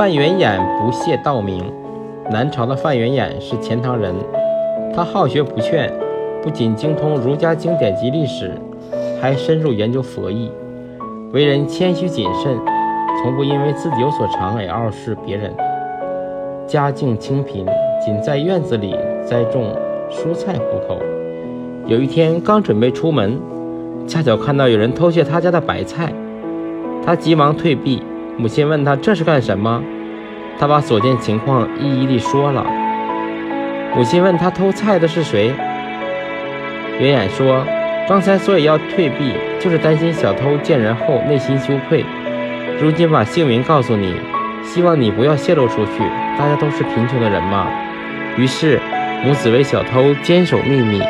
范元衍不屑道明。南朝的范元衍是钱塘人，他好学不倦，不仅精通儒家经典及历史，还深入研究佛义，为人谦虚谨慎，从不因为自己有所长而傲视别人。家境清贫，仅在院子里栽种蔬菜糊口。有一天，刚准备出门，恰巧看到有人偷窃他家的白菜，他急忙退避。母亲问他这是干什么，他把所见情况一一地说了。母亲问他偷菜的是谁，元衍说：“刚才所以要退避，就是担心小偷见人后内心羞愧。如今把姓名告诉你，希望你不要泄露出去。大家都是贫穷的人嘛。”于是母子为小偷坚守秘密。